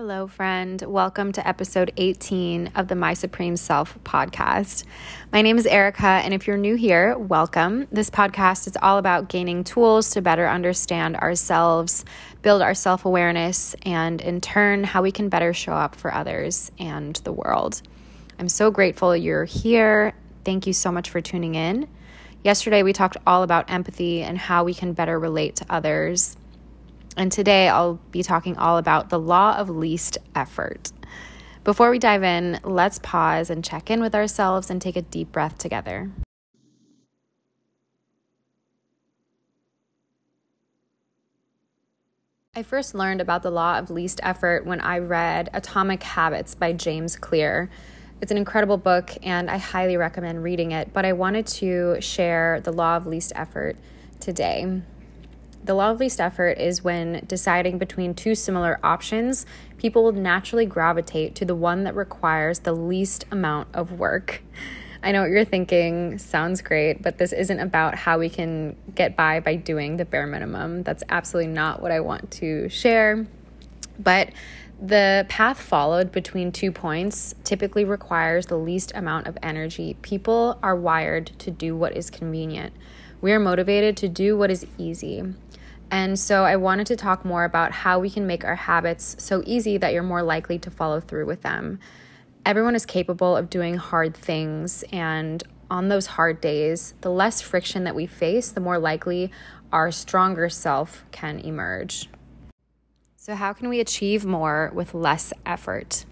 Hello, friend. Welcome to episode 18 of the My Supreme Self podcast. My name is Erica, and if you're new here, welcome. This podcast is all about gaining tools to better understand ourselves, build our self awareness, and in turn, how we can better show up for others and the world. I'm so grateful you're here. Thank you so much for tuning in. Yesterday, we talked all about empathy and how we can better relate to others. And today I'll be talking all about the law of least effort. Before we dive in, let's pause and check in with ourselves and take a deep breath together. I first learned about the law of least effort when I read Atomic Habits by James Clear. It's an incredible book and I highly recommend reading it, but I wanted to share the law of least effort today. The least effort is when deciding between two similar options, people will naturally gravitate to the one that requires the least amount of work. I know what you're thinking, sounds great, but this isn't about how we can get by by doing the bare minimum. That's absolutely not what I want to share. But the path followed between two points typically requires the least amount of energy. People are wired to do what is convenient. We are motivated to do what is easy. And so I wanted to talk more about how we can make our habits so easy that you're more likely to follow through with them. Everyone is capable of doing hard things, and on those hard days, the less friction that we face, the more likely our stronger self can emerge. So, how can we achieve more with less effort?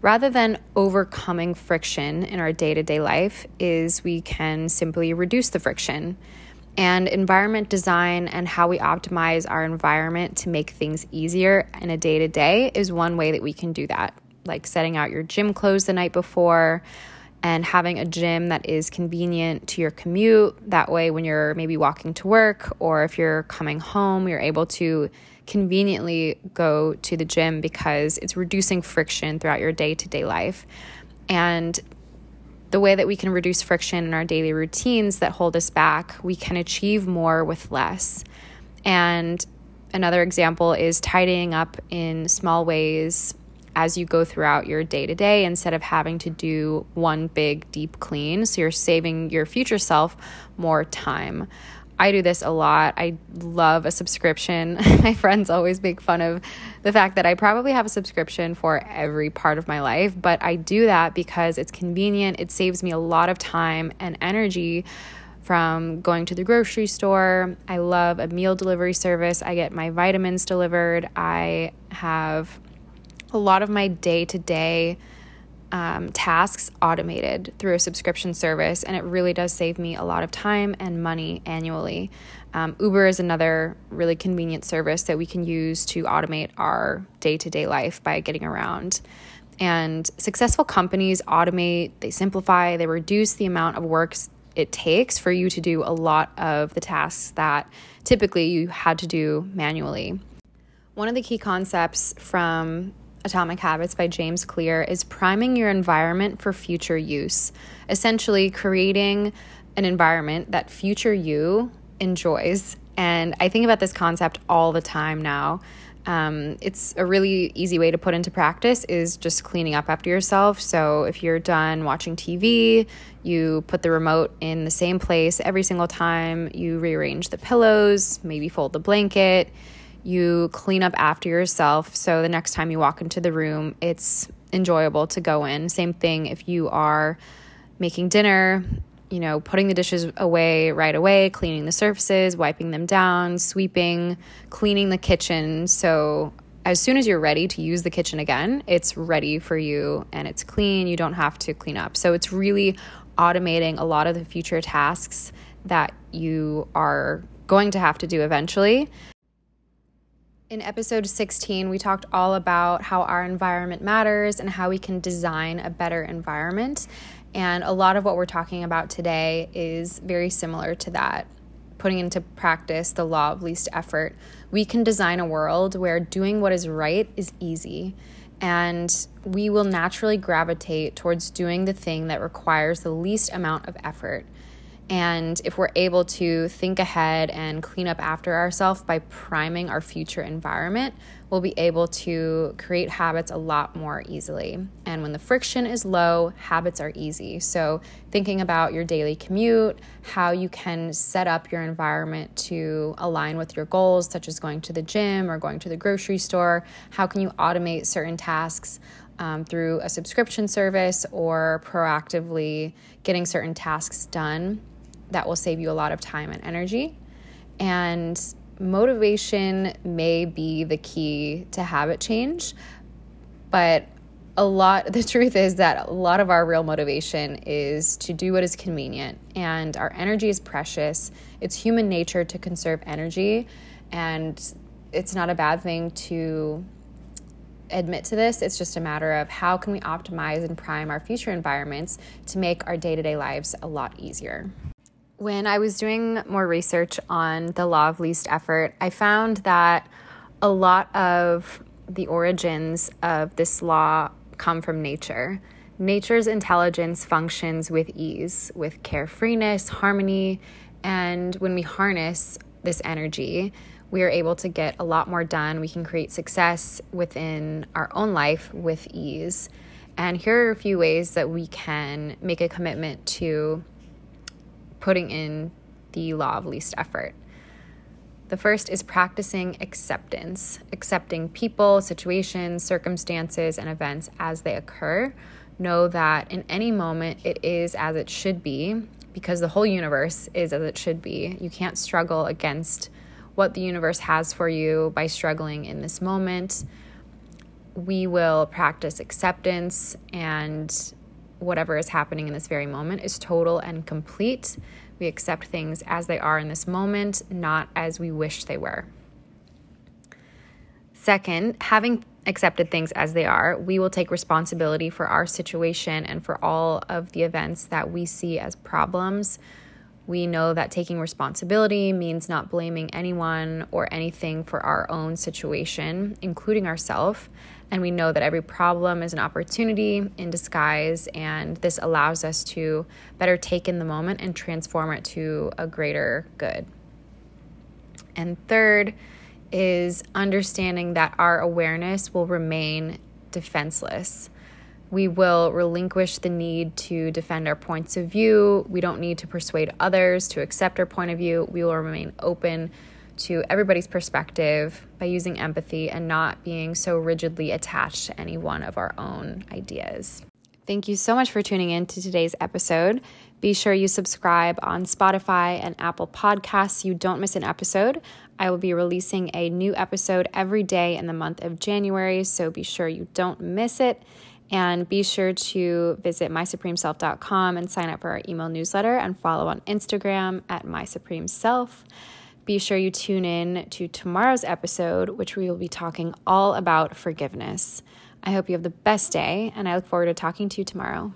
Rather than overcoming friction in our day to day life, is we can simply reduce the friction. And environment design and how we optimize our environment to make things easier in a day to day is one way that we can do that. Like setting out your gym clothes the night before and having a gym that is convenient to your commute. That way, when you're maybe walking to work or if you're coming home, you're able to conveniently go to the gym because it's reducing friction throughout your day to day life. And the way that we can reduce friction in our daily routines that hold us back, we can achieve more with less. And another example is tidying up in small ways as you go throughout your day to day instead of having to do one big deep clean. So you're saving your future self more time. I do this a lot. I love a subscription. my friends always make fun of the fact that I probably have a subscription for every part of my life, but I do that because it's convenient. It saves me a lot of time and energy from going to the grocery store. I love a meal delivery service. I get my vitamins delivered. I have a lot of my day to day um, tasks automated through a subscription service, and it really does save me a lot of time and money annually. Um, Uber is another really convenient service that we can use to automate our day to day life by getting around. And successful companies automate, they simplify, they reduce the amount of work it takes for you to do a lot of the tasks that typically you had to do manually. One of the key concepts from Atomic Habits by James Clear is priming your environment for future use, essentially creating an environment that future you enjoys. And I think about this concept all the time now. Um, it's a really easy way to put into practice is just cleaning up after yourself. So if you're done watching TV, you put the remote in the same place every single time. You rearrange the pillows, maybe fold the blanket you clean up after yourself. So the next time you walk into the room, it's enjoyable to go in. Same thing if you are making dinner, you know, putting the dishes away right away, cleaning the surfaces, wiping them down, sweeping, cleaning the kitchen. So as soon as you're ready to use the kitchen again, it's ready for you and it's clean. You don't have to clean up. So it's really automating a lot of the future tasks that you are going to have to do eventually in episode 16, we talked all about how our environment matters and how we can design a better environment. And a lot of what we're talking about today is very similar to that. Putting into practice the law of least effort. We can design a world where doing what is right is easy. And we will naturally gravitate towards doing the thing that requires the least amount of effort. And if we're able to think ahead and clean up after ourselves by priming our future environment, we'll be able to create habits a lot more easily. And when the friction is low, habits are easy. So, thinking about your daily commute, how you can set up your environment to align with your goals, such as going to the gym or going to the grocery store, how can you automate certain tasks? Um, through a subscription service or proactively getting certain tasks done that will save you a lot of time and energy. And motivation may be the key to habit change, but a lot the truth is that a lot of our real motivation is to do what is convenient and our energy is precious. It's human nature to conserve energy and it's not a bad thing to admit to this. It's just a matter of how can we optimize and prime our future environments to make our day-to-day lives a lot easier when I was doing more research on the law of least effort, I found that a lot of the origins of this law come from nature. Nature's intelligence functions with ease, with carefreeness, harmony, and when we harness this energy, we are able to get a lot more done. We can create success within our own life with ease. And here are a few ways that we can make a commitment to putting in the law of least effort. The first is practicing acceptance, accepting people, situations, circumstances, and events as they occur. Know that in any moment it is as it should be because the whole universe is as it should be. You can't struggle against what the universe has for you by struggling in this moment. We will practice acceptance and whatever is happening in this very moment is total and complete. We accept things as they are in this moment, not as we wish they were. Second, having accepted things as they are, we will take responsibility for our situation and for all of the events that we see as problems. We know that taking responsibility means not blaming anyone or anything for our own situation, including ourselves, and we know that every problem is an opportunity in disguise, and this allows us to better take in the moment and transform it to a greater good. And third is understanding that our awareness will remain defenseless. We will relinquish the need to defend our points of view. We don't need to persuade others to accept our point of view. We will remain open to everybody's perspective by using empathy and not being so rigidly attached to any one of our own ideas. Thank you so much for tuning in to today's episode. Be sure you subscribe on Spotify and Apple Podcasts so you don't miss an episode. I will be releasing a new episode every day in the month of January, so be sure you don't miss it. And be sure to visit mysupremeself.com and sign up for our email newsletter and follow on Instagram at mysupremeself be sure you tune in to tomorrow's episode, which we will be talking all about forgiveness. I hope you have the best day, and I look forward to talking to you tomorrow.